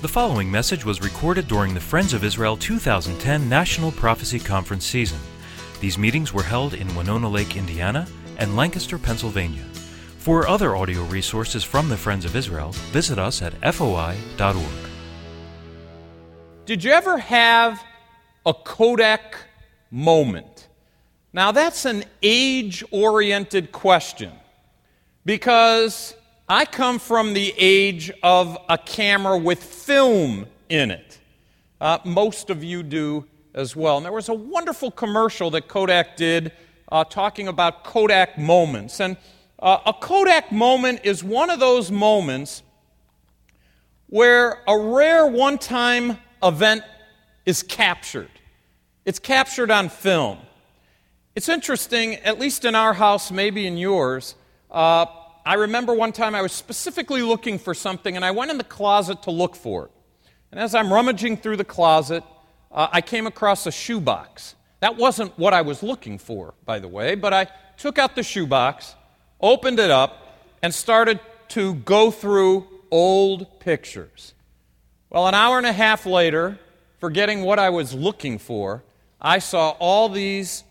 The following message was recorded during the Friends of Israel 2010 National Prophecy Conference season. These meetings were held in Winona Lake, Indiana, and Lancaster, Pennsylvania. For other audio resources from the Friends of Israel, visit us at foi.org. Did you ever have a Kodak moment? Now, that's an age oriented question because I come from the age of a camera with film in it. Uh, most of you do as well. And there was a wonderful commercial that Kodak did uh, talking about Kodak moments. And uh, a Kodak moment is one of those moments where a rare one time event is captured. It's captured on film. It's interesting, at least in our house, maybe in yours. I remember one time I was specifically looking for something, and I went in the closet to look for it. And as I'm rummaging through the closet, uh, I came across a shoebox. That wasn't what I was looking for, by the way, but I took out the shoebox, opened it up, and started to go through old pictures. Well, an hour and a half later, forgetting what I was looking for, I saw all these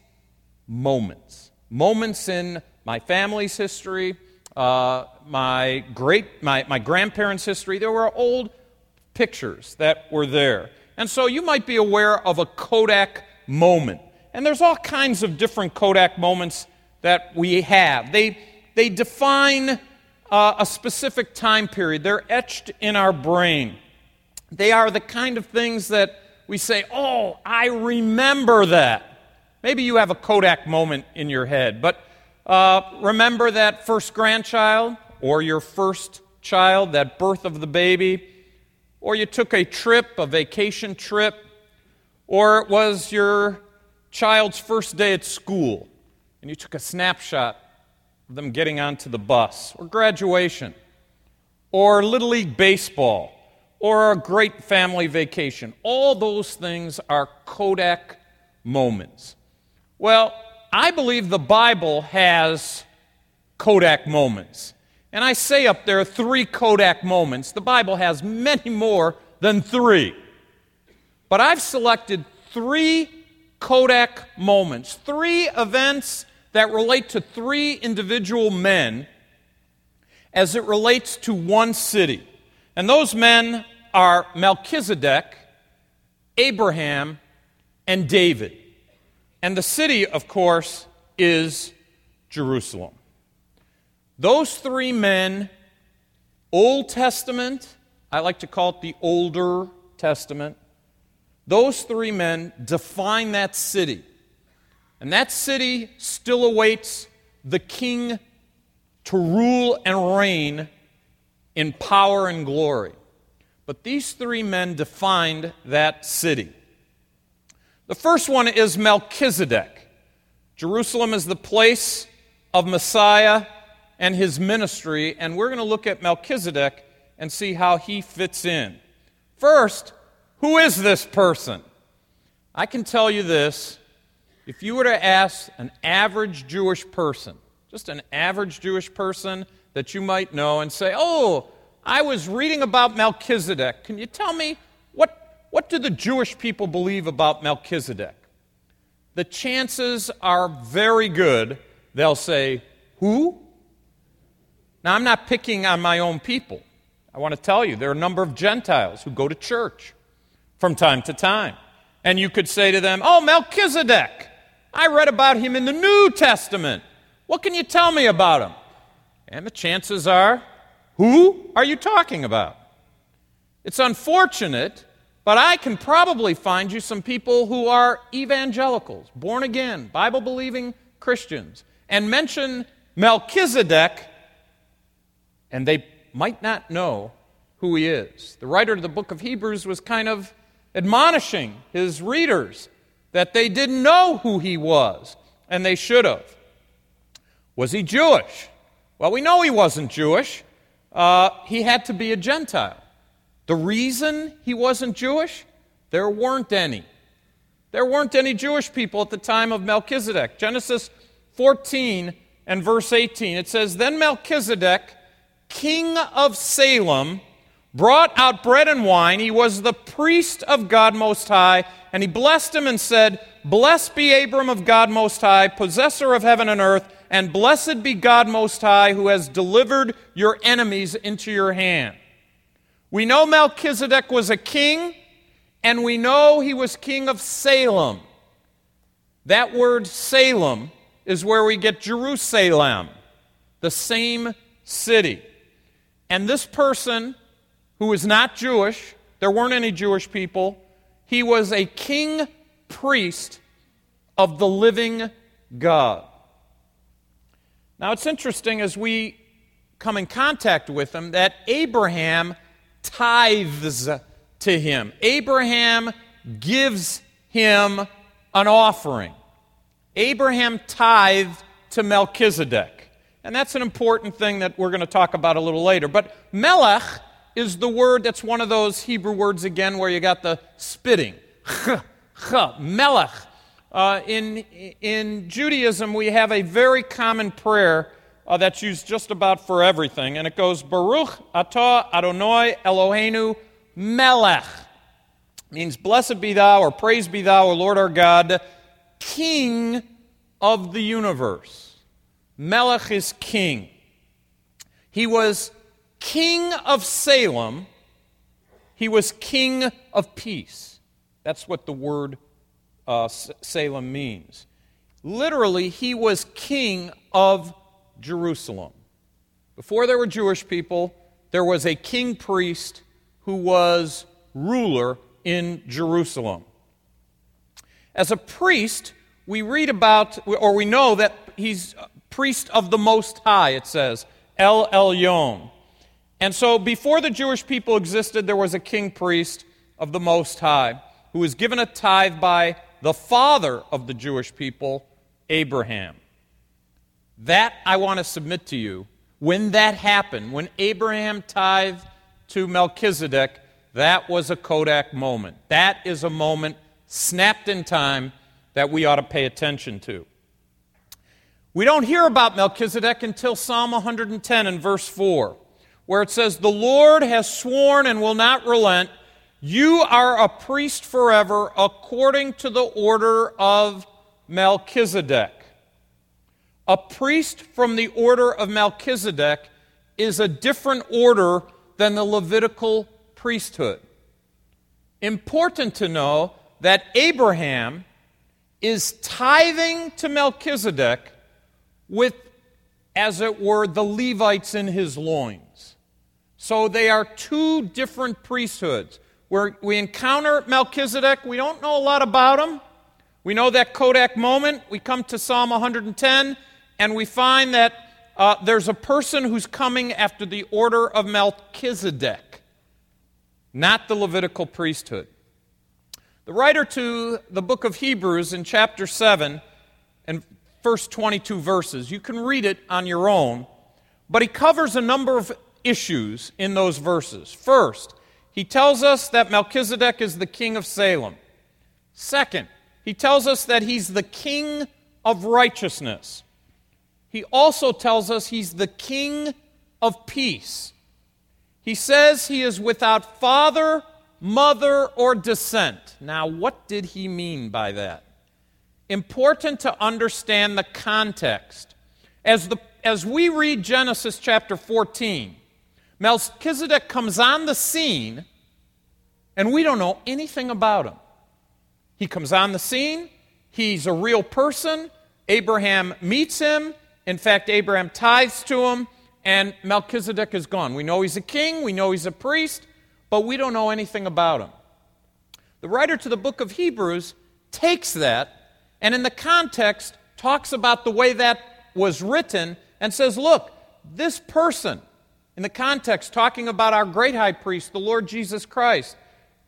moments. Moments in my family's history, uh, my great my, my grandparents' history. There were old pictures that were there. And so you might be aware of a Kodak moment. And there's all kinds of different Kodak moments that we have. They, they define uh, a specific time period, they're etched in our brain. They are the kind of things that we say, oh, I remember that. Maybe you have a Kodak moment in your head, but uh, remember that first grandchild or your first child, that birth of the baby, or you took a trip, a vacation trip, or it was your child's first day at school and you took a snapshot of them getting onto the bus, or graduation, or Little League Baseball, or a great family vacation. All those things are Kodak moments. Well, I believe the Bible has Kodak moments. And I say up there three Kodak moments. The Bible has many more than three. But I've selected three Kodak moments, three events that relate to three individual men as it relates to one city. And those men are Melchizedek, Abraham, and David. And the city, of course, is Jerusalem. Those three men, Old Testament, I like to call it the Older Testament, those three men define that city. And that city still awaits the king to rule and reign in power and glory. But these three men defined that city. The first one is Melchizedek. Jerusalem is the place of Messiah and his ministry, and we're going to look at Melchizedek and see how he fits in. First, who is this person? I can tell you this if you were to ask an average Jewish person, just an average Jewish person that you might know, and say, Oh, I was reading about Melchizedek. Can you tell me what do the Jewish people believe about Melchizedek? The chances are very good they'll say, Who? Now, I'm not picking on my own people. I want to tell you, there are a number of Gentiles who go to church from time to time. And you could say to them, Oh, Melchizedek, I read about him in the New Testament. What can you tell me about him? And the chances are, Who are you talking about? It's unfortunate but I can probably find you some people who are evangelicals, born again, Bible believing Christians, and mention Melchizedek, and they might not know who he is. The writer of the book of Hebrews was kind of admonishing his readers that they didn't know who he was, and they should have. Was he Jewish? Well, we know he wasn't Jewish. Uh, he had to be a Gentile. The reason he wasn't Jewish? There weren't any. There weren't any Jewish people at the time of Melchizedek. Genesis 14 and verse 18, it says, Then Melchizedek, king of Salem, brought out bread and wine. He was the priest of God Most High, and he blessed him and said, Blessed be Abram of God Most High, possessor of heaven and earth, and blessed be God Most High, who has delivered your enemies into your hand. We know Melchizedek was a king, and we know he was king of Salem. That word Salem is where we get Jerusalem, the same city. And this person, who was not Jewish, there weren't any Jewish people, he was a king priest of the living God. Now, it's interesting as we come in contact with him that Abraham tithes to him. Abraham gives him an offering. Abraham tithed to Melchizedek. And that's an important thing that we're going to talk about a little later. But Melech is the word that's one of those Hebrew words again where you got the spitting. Melech. Uh, in, in Judaism, we have a very common prayer uh, that's used just about for everything, and it goes Baruch atah Adonai Eloheinu Melech. means blessed be thou, or praise be thou, O Lord our God, King of the universe. Melech is king. He was king of Salem. He was king of peace. That's what the word uh, Salem means. Literally, he was king of Jerusalem. Before there were Jewish people, there was a king priest who was ruler in Jerusalem. As a priest, we read about, or we know that he's priest of the Most High, it says, El Elyon. And so before the Jewish people existed, there was a king priest of the Most High who was given a tithe by the father of the Jewish people, Abraham. That I want to submit to you. When that happened, when Abraham tithed to Melchizedek, that was a Kodak moment. That is a moment snapped in time that we ought to pay attention to. We don't hear about Melchizedek until Psalm 110 and verse 4, where it says, The Lord has sworn and will not relent. You are a priest forever according to the order of Melchizedek. A priest from the order of Melchizedek is a different order than the Levitical priesthood. Important to know that Abraham is tithing to Melchizedek with, as it were, the Levites in his loins. So they are two different priesthoods. Where we encounter Melchizedek, we don't know a lot about him. We know that Kodak moment. We come to Psalm 110, and we find that uh, there's a person who's coming after the order of Melchizedek, not the Levitical priesthood. The writer to the book of Hebrews in chapter 7 and first 22 verses, you can read it on your own, but he covers a number of issues in those verses. First, he tells us that Melchizedek is the king of Salem. Second, he tells us that he's the king of righteousness. He also tells us he's the king of peace. He says he is without father mother, or descent. Now, what did he mean by that? Important to understand the context. As, the, as we read Genesis chapter 14, Melchizedek comes on the scene, and we don't know anything about him. He comes on the scene, he's a real person. Abraham meets him. In fact, Abraham tithes to him, and Melchizedek is gone. We know he's a king, we know he's a priest, but we don't know anything about him. The writer to the book of Hebrews takes that and, in the context, talks about the way that was written and says, look, this person, in the context, talking about our great high priest, the Lord Jesus Christ,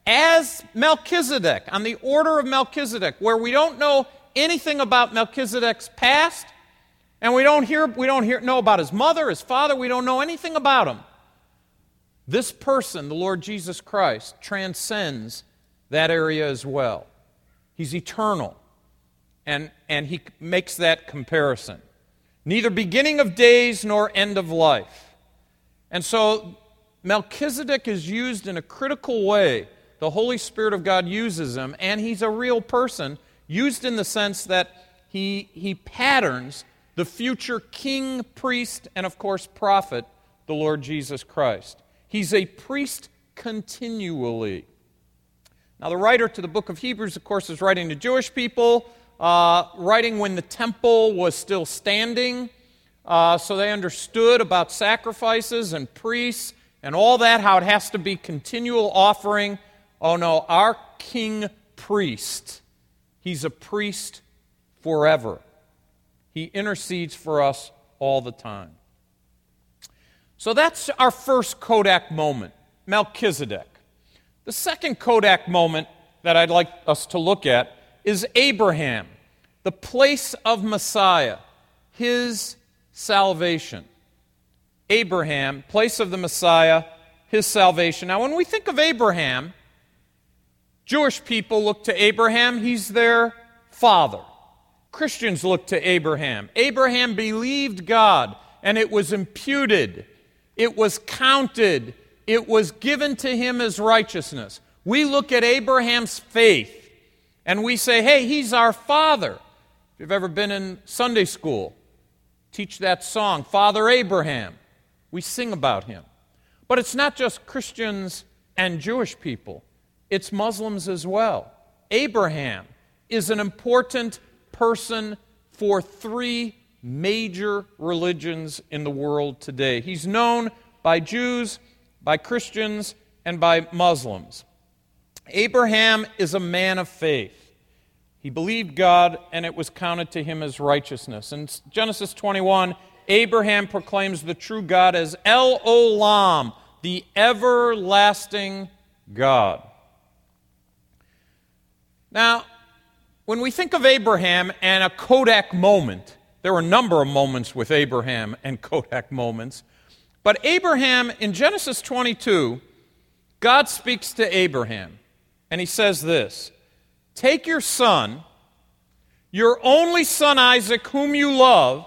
as Melchizedek, on the order of Melchizedek, where we don't know anything about Melchizedek's past, and we don't hear, we don't hear, know about his mother, his father, we don't know anything about him. This person, the Lord Jesus Christ, transcends that area as well. He's eternal. And, and he makes that comparison. Neither beginning of days nor end of life. And so Melchizedek is used in a critical way. The Holy Spirit of God uses him, and he's a real person, used in the sense that he, he patterns the future king, priest, and of course, prophet, the Lord Jesus Christ. He's a priest continually. Now, the writer to the book of Hebrews, of course, is writing to Jewish people, uh, writing when the temple was still standing. Uh, so they understood about sacrifices and priests and all that, how it has to be continual offering. Oh no, our king priest, he's a priest forever. He intercedes for us all the time. So that's our first Kodak moment, Melchizedek. The second Kodak moment that I'd like us to look at is Abraham, the place of Messiah, his salvation. Abraham, place of the Messiah, his salvation. Now, when we think of Abraham, Jewish people look to Abraham, he's their father. Christians look to Abraham. Abraham believed God, and it was imputed, it was counted, it was given to him as righteousness. We look at Abraham's faith and we say, hey, he's our father. If you've ever been in Sunday school, teach that song, Father Abraham. We sing about him. But it's not just Christians and Jewish people, it's Muslims as well. Abraham is an important person for three major religions in the world today. He's known by Jews, by Christians, and by Muslims. Abraham is a man of faith. He believed God, and it was counted to him as righteousness. In Genesis 21, Abraham proclaims the true God as El Olam, the everlasting God. Now, when we think of Abraham and a Kodak moment, there were a number of moments with Abraham and Kodak moments. But Abraham, in Genesis 22, God speaks to Abraham, and he says this Take your son, your only son Isaac, whom you love,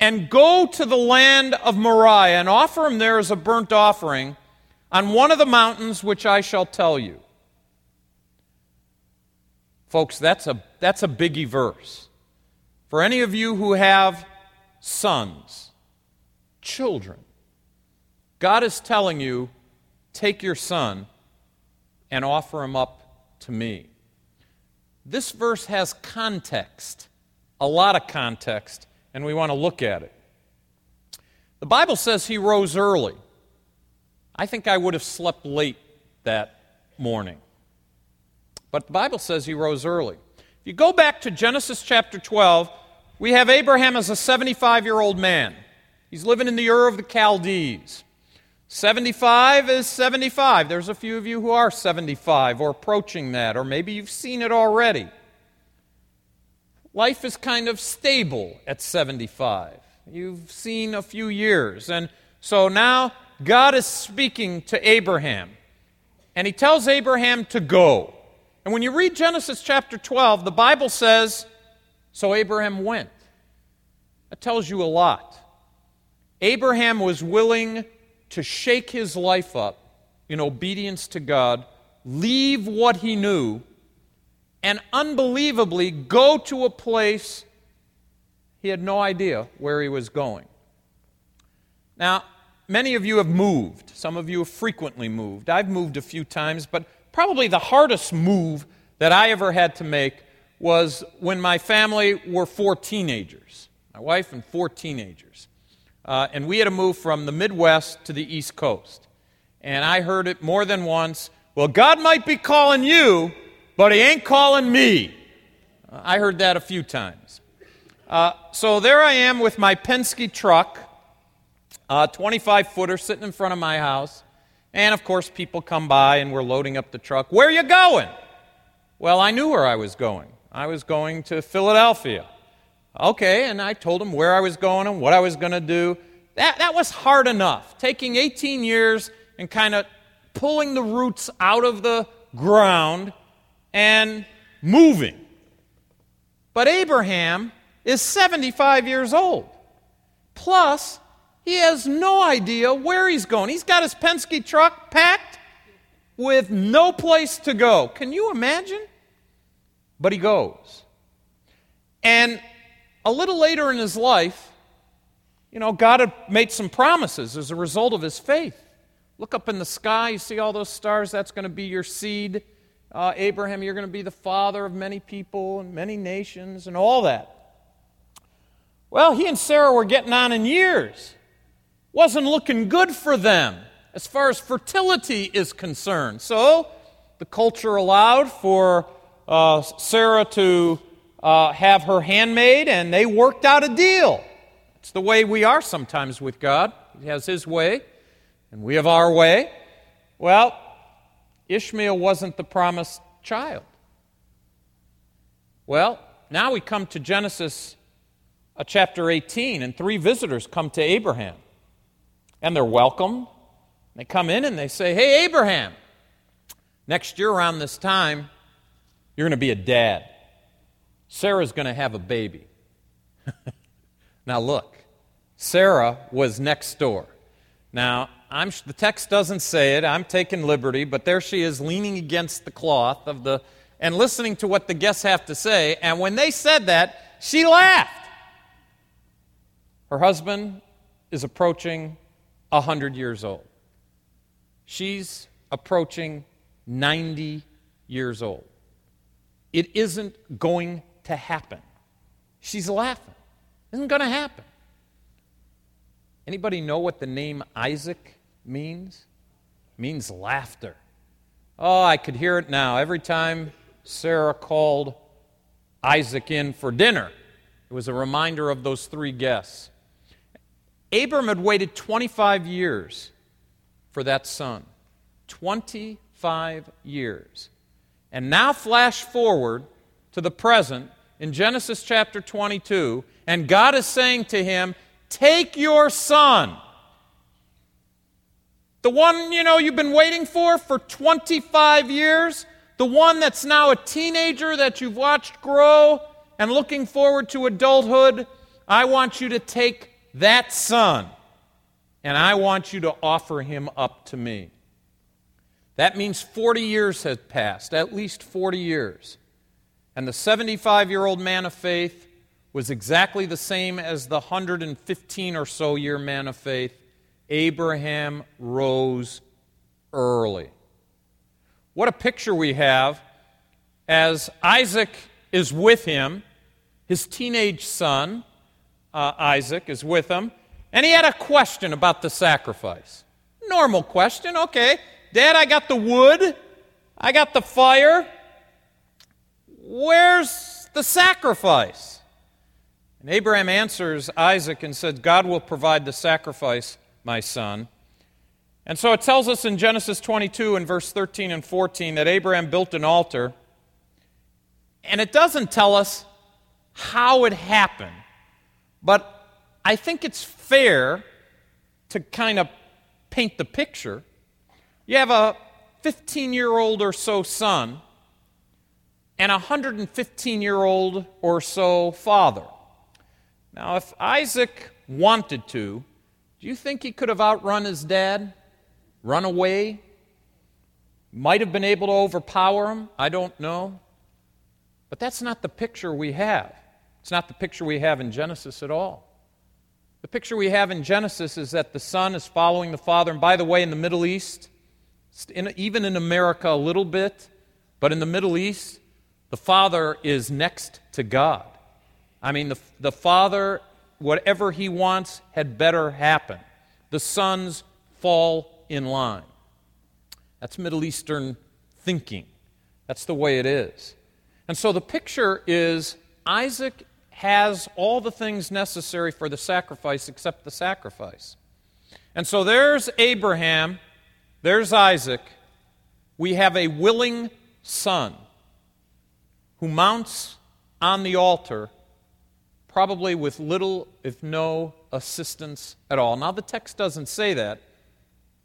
and go to the land of Moriah and offer him there as a burnt offering on one of the mountains which I shall tell you. Folks, that's a, that's a biggie verse. For any of you who have sons, children, God is telling you take your son and offer him up to me. This verse has context, a lot of context and we want to look at it. The Bible says he rose early. I think I would have slept late that morning. But the Bible says he rose early. If you go back to Genesis chapter 12, we have Abraham as a 75 year old man. He's living in the Ur of the Chaldees. 75 is 75. There's a few of you who are 75 or approaching that, or maybe you've seen it already life is kind of stable at 75. You've seen a few years. And so now God is speaking to Abraham. And he tells Abraham to go. And when you read Genesis chapter 12, the Bible says, So Abraham went. That tells you a lot. Abraham was willing to shake his life up in obedience to God, leave what he knew, and unbelievably go to a place he had no idea where he was going. Now, many of you have moved. Some of you have frequently moved. I've moved a few times, but probably the hardest move that I ever had to make was when my family were four teenagers, my wife and four teenagers. Uh, and we had to move from the Midwest to the East Coast. And I heard it more than once well, God might be calling you, but he ain't calling me. I heard that a few times. Uh, so there I am with my Penske truck, uh, 25 footer, sitting in front of my house. And of course, people come by and we're loading up the truck. Where are you going? Well, I knew where I was going. I was going to Philadelphia. Okay, and I told them where I was going and what I was going to do. That, that was hard enough. Taking 18 years and kind of pulling the roots out of the ground and moving. But Abraham is 75 years old. Plus, He has no idea where he's going. He's got his Penske truck packed with no place to go. Can you imagine? But he goes. And a little later in his life, you know, God had made some promises as a result of his faith. Look up in the sky, you see all those stars, that's going to be your seed. Uh, Abraham, you're going to be the father of many people and many nations and all that. Well, he and Sarah were getting on in years. Wasn't looking good for them as far as fertility is concerned. So the culture allowed for uh, Sarah to uh, have her handmaid, and they worked out a deal. It's the way we are sometimes with God. He has His way, and we have our way. Well, Ishmael wasn't the promised child. Well, now we come to Genesis uh, chapter 18, and three visitors come to Abraham. And they're welcome. They come in and they say, Hey, Abraham, next year around this time, you're going to be a dad. Sarah's going to have a baby. now, look, Sarah was next door. Now, I'm, the text doesn't say it. I'm taking liberty, but there she is leaning against the cloth of the and listening to what the guests have to say. And when they said that, she laughed. Her husband is approaching 100 years old. She's approaching 90 years old. It isn't going to happen. She's laughing. It isn't going to happen. Anybody know what the name Isaac means? It means laughter. Oh, I could hear it now. Every time Sarah called Isaac in for dinner, it was a reminder of those three guests. Abram had waited 25 years for that son. 25 years. And now, flash forward to the present in Genesis chapter 22, and God is saying to him, Take your son. The one, you know, you've been waiting for for 25 years, the one that's now a teenager that you've watched grow and looking forward to adulthood, I want you to take that son and I want you to offer him up to me. That means 40 years had passed, at least 40 years. And the 75 year old man of faith was exactly the same as the 115 or so year man of faith. Abraham rose early. What a picture we have as Isaac is with him, his teenage son, uh, Isaac, is with him, and he had a question about the sacrifice. Normal question, okay. Dad, I got the wood, I got the fire. Where's the sacrifice? And Abraham answers Isaac and says, God will provide the sacrifice, my son. And so it tells us in Genesis 22 and verse 13 and 14 that Abraham built an altar. And it doesn't tell us how it happened. But I think it's fair to kind of paint the picture. You have a 15 year old or so son and a 115 year old or so father. Now, if Isaac wanted to, do you think he could have outrun his dad? Run away? Might have been able to overpower him? I don't know. But that's not the picture we have. It's not the picture we have in Genesis at all. The picture we have in Genesis is that the son is following the father. And by the way, in the Middle East, in, even in America a little bit, but in the Middle East, the father is next to God. I mean, the, the father, whatever he wants, had better happen. The sons fall in line. That's Middle Eastern thinking. That's the way it is. And so the picture is Isaac has all the things necessary for the sacrifice except the sacrifice. And so there's Abraham, there's Isaac. We have a willing son who mounts on the altar probably with little, if no, assistance at all. Now, the text doesn't say that,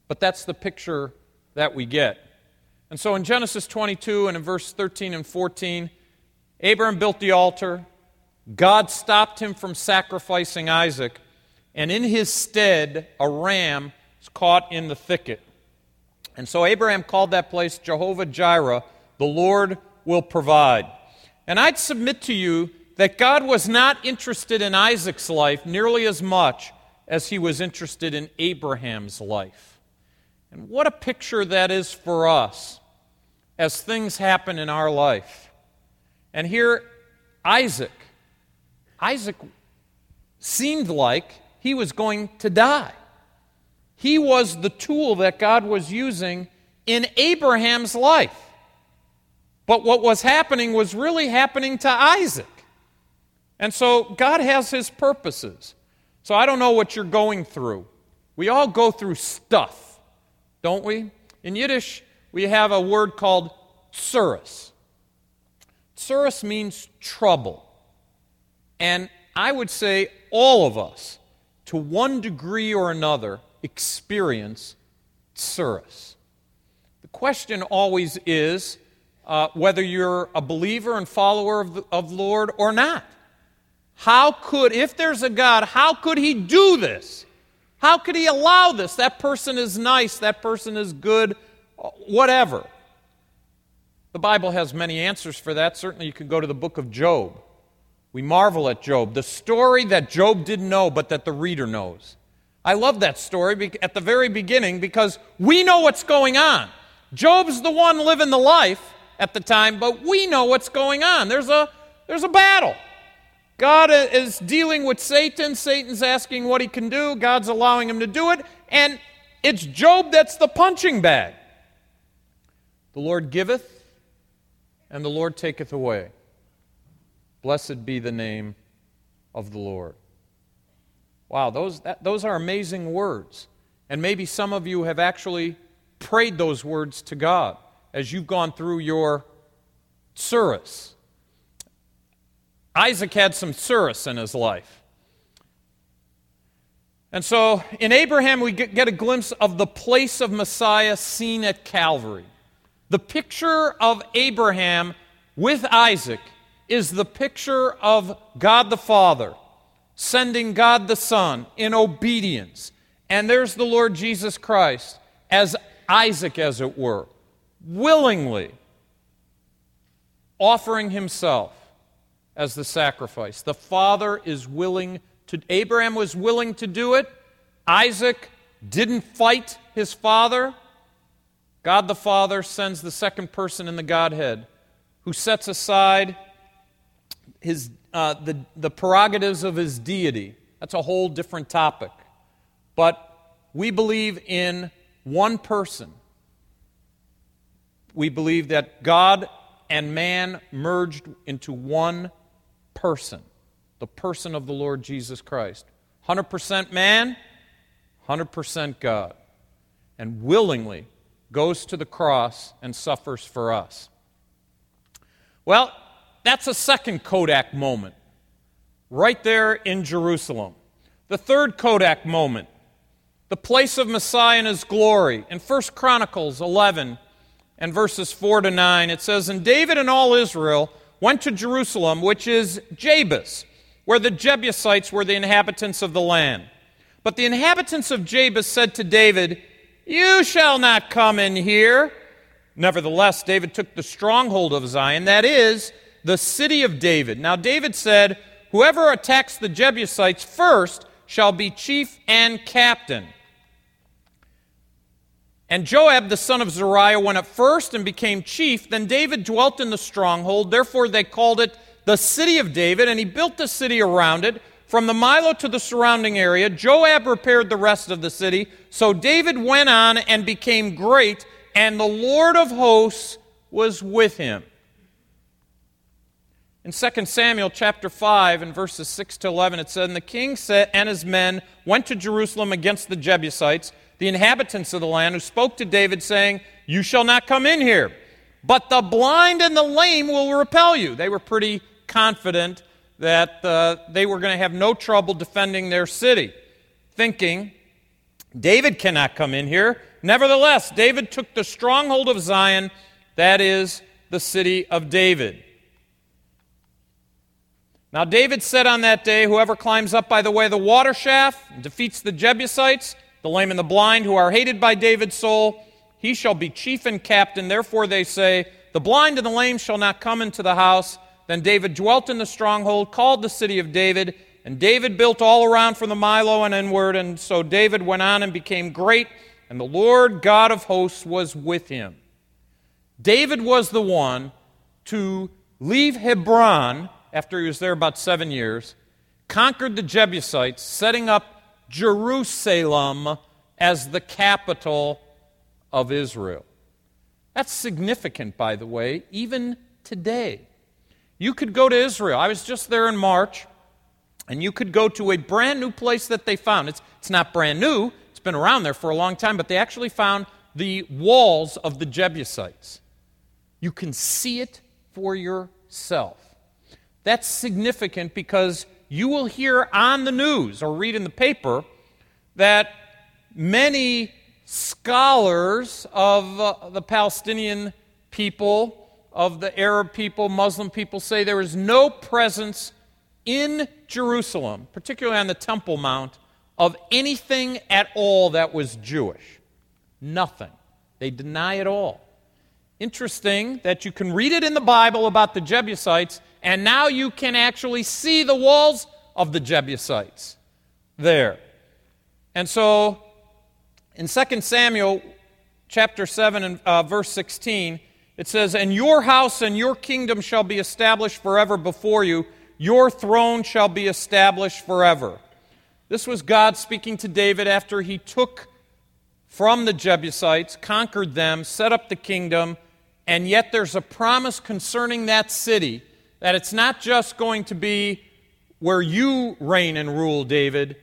but that's the picture that we get. And so in Genesis 22 and in verse 13 and 14, Abraham built the altar. God stopped him from sacrificing Isaac. and in his stead, a ram was caught in the thicket. And so Abraham called that place Jehovah Jireh, the Lord will provide. And I'd submit to you that God was not interested in Isaac's life nearly as much as he was interested in Abraham's life. And what a picture that is for us as things happen in our life. And here, Isaac, Isaac seemed like he was going to die. He was the tool that God was using in Abraham's life. But what was happening was really happening to Isaac. And so God has his purposes. So I don't know what you're going through. We all go through stuff, don't we? In Yiddish, we have a word called tsuris. Tsuris means trouble. And I would say all of us, to one degree or another, experience tsuris. The question always is uh, whether you're a believer and follower of the of Lord or not. How could, if there's a God, how could He do this? How could He allow this? That person is nice, that person is good, whatever. The Bible has many answers for that. Certainly, you can go to the book of Job. We marvel at Job, the story that Job didn't know, but that the reader knows. I love that story at the very beginning because we know what's going on. Job's the one living the life at the time, but we know what's going on. There's a, there's a battle. God is dealing with Satan. Satan's asking what he can do. God's allowing him to do it. And it's Job that's the punching bag. The Lord giveth, and the Lord taketh away. Blessed be the name of the Lord. Wow, those, that, those are amazing words. And maybe some of you have actually prayed those words to God as you've gone through your tsuris. Isaac had some tsuris in his life. And so in Abraham, we get a glimpse of the place of Messiah seen at Calvary. The picture of Abraham with Isaac is the picture of God the Father sending God the Son in obedience. And there's the Lord Jesus Christ as Isaac, as it were, willingly offering himself as the sacrifice. The Father is willing to, Abraham was willing to do it. Isaac didn't fight his father. God the Father sends the second person in the Godhead who sets aside his, uh, the, the prerogatives of his deity. That's a whole different topic. But we believe in one person. We believe that God and man merged into one person, the person of the Lord Jesus Christ. 100% man, 100% God. And willingly goes to the cross and suffers for us. Well, that's a second Kodak moment, right there in Jerusalem. The third Kodak moment, the place of Messiah and his glory. In 1 Chronicles 11 and verses 4 to 9, it says, And David and all Israel went to Jerusalem, which is Jebus, where the Jebusites were the inhabitants of the land. But the inhabitants of Jebus said to David, You shall not come in here. Nevertheless, David took the stronghold of Zion, that is, the city of David. Now, David said, Whoever attacks the Jebusites first shall be chief and captain. And Joab, the son of Zeruiah, went up first and became chief. Then David dwelt in the stronghold. Therefore, they called it the city of David, and he built the city around it. From the Millo to the surrounding area, Joab repaired the rest of the city. So David went on and became great, and the Lord of hosts was with him. In 2 Samuel chapter 5 and verses 6 to 11, it said, And the king and his men went to Jerusalem against the Jebusites, the inhabitants of the land, who spoke to David, saying, You shall not come in here, but the blind and the lame will repel you. They were pretty confident that uh, they were going to have no trouble defending their city, thinking, David cannot come in here. Nevertheless, David took the stronghold of Zion, that is, the city of David. Now, David said on that day, Whoever climbs up by the way of the water shaft and defeats the Jebusites, the lame and the blind, who are hated by David's soul, he shall be chief and captain. Therefore, they say, The blind and the lame shall not come into the house. Then David dwelt in the stronghold, called the city of David, and David built all around from the Millo and inward. And so David went on and became great, and the Lord God of hosts was with him. David was the one to leave Hebron after he was there about seven years, conquered the Jebusites, setting up Jerusalem as the capital of Israel. That's significant, by the way, even today. You could go to Israel. I was just there in March, and you could go to a brand new place that they found. It's, it's not brand new, it's been around there for a long time, but they actually found the walls of the Jebusites. You can see it for yourself. That's significant because you will hear on the news or read in the paper that many scholars of uh, the Palestinian people, of the Arab people, Muslim people say there is no presence in Jerusalem, particularly on the Temple Mount, of anything at all that was Jewish. Nothing. They deny it all. Interesting that you can read it in the Bible about the Jebusites, and now you can actually see the walls of the Jebusites there. And so in 2 Samuel chapter 7 and uh, verse 16, it says, And your house and your kingdom shall be established forever before you, your throne shall be established forever. This was God speaking to David after he took from the Jebusites, conquered them, set up the kingdom, and yet there's a promise concerning that city that it's not just going to be where you reign and rule, David,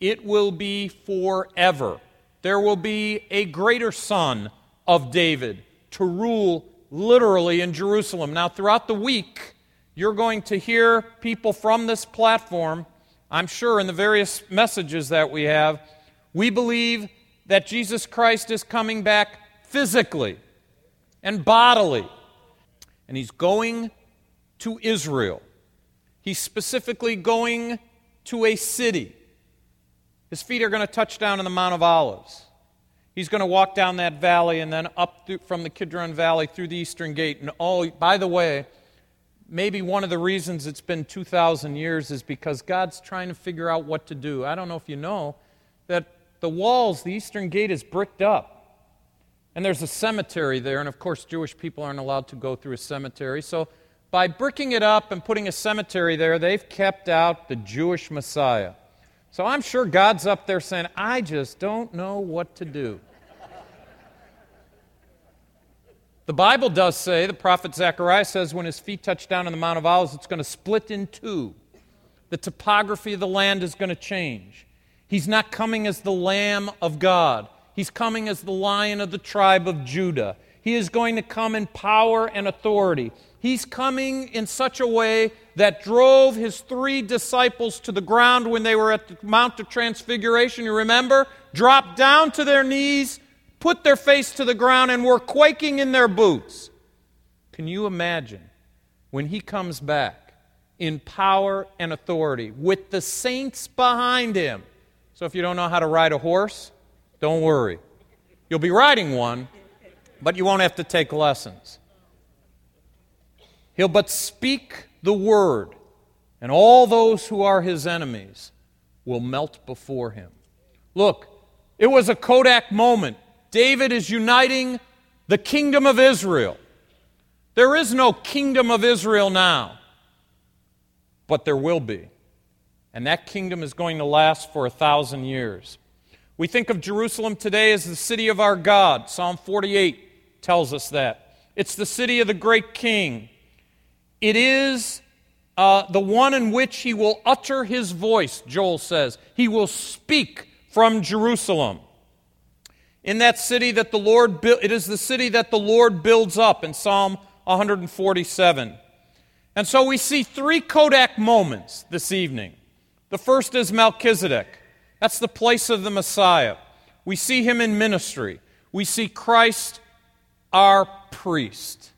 it will be forever. There will be a greater son of David to rule literally in Jerusalem. Now, throughout the week, you're going to hear people from this platform, I'm sure, in the various messages that we have. We believe that Jesus Christ is coming back physically and bodily. And he's going to Israel. He's specifically going to a city. His feet are going to touch down in the Mount of Olives. He's going to walk down that valley and then up from the Kidron Valley through the Eastern Gate. And oh, by the way, maybe one of the reasons it's been 2,000 years is because God's trying to figure out what to do. I don't know if you know that the walls, the Eastern Gate is bricked up. And there's a cemetery there, and of course, Jewish people aren't allowed to go through a cemetery. So, by bricking it up and putting a cemetery there, they've kept out the Jewish Messiah. So, I'm sure God's up there saying, I just don't know what to do. The Bible does say, the prophet Zechariah says, when his feet touch down on the Mount of Olives, it's going to split in two. The topography of the land is going to change. He's not coming as the Lamb of God. He's coming as the lion of the tribe of Judah. He is going to come in power and authority. He's coming in such a way that drove his three disciples to the ground when they were at the Mount of Transfiguration. You remember? Dropped down to their knees, put their face to the ground, and were quaking in their boots. Can you imagine when he comes back in power and authority with the saints behind him? So if you don't know how to ride a horse, don't worry. You'll be riding one, but you won't have to take lessons. He'll but speak the word, and all those who are his enemies will melt before him. Look, it was a Kodak moment. David is uniting the kingdom of Israel. There is no kingdom of Israel now, but there will be. And that kingdom is going to last for a thousand years. We think of Jerusalem today as the city of our God. Psalm 48 tells us that. It's the city of the great king. It is uh, the one in which he will utter his voice, Joel says. He will speak from Jerusalem. In that city that the Lord built, it is the city that the Lord builds up in Psalm 147. And so we see three Kodak moments this evening. The first is Melchizedek. That's the place of the Messiah. We see him in ministry. We see Christ, our priest,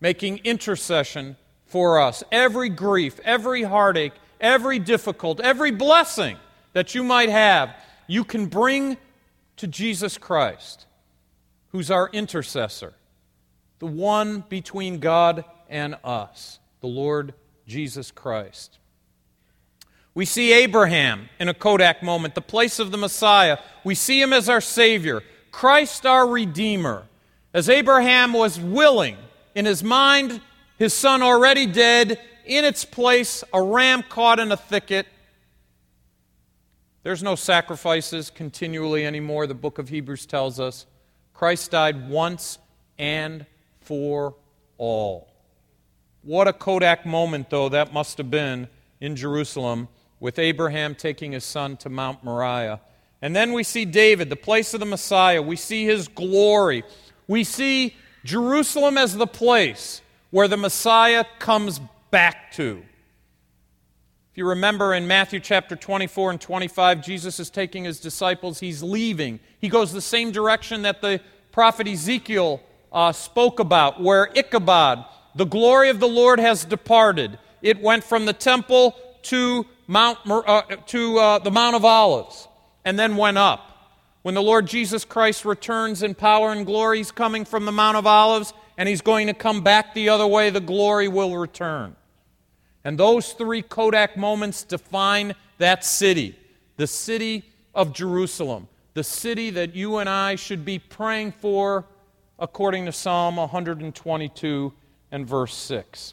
making intercession for us. Every grief, every heartache, every difficult, every blessing that you might have, you can bring to Jesus Christ, who's our intercessor, the one between God and us, the Lord Jesus Christ. We see Abraham in a Kodak moment, the place of the Messiah. We see him as our Savior, Christ our Redeemer. As Abraham was willing, in his mind, his son already dead, in its place, a ram caught in a thicket. There's no sacrifices continually anymore, the book of Hebrews tells us. Christ died once and for all. What a Kodak moment, though, that must have been in Jerusalem with Abraham taking his son to Mount Moriah. And then we see David, the place of the Messiah. We see his glory. We see Jerusalem as the place where the Messiah comes back to. If you remember in Matthew chapter 24 and 25, Jesus is taking his disciples, he's leaving. He goes the same direction that the prophet Ezekiel uh, spoke about, where Ichabod, the glory of the Lord, has departed. It went from the temple to, Mount, uh, to uh, the Mount of Olives and then went up. When the Lord Jesus Christ returns in power and glory, he's coming from the Mount of Olives and he's going to come back the other way. The glory will return. And those three Kodak moments define that city the city of Jerusalem, the city that you and I should be praying for according to Psalm 122 and verse 6.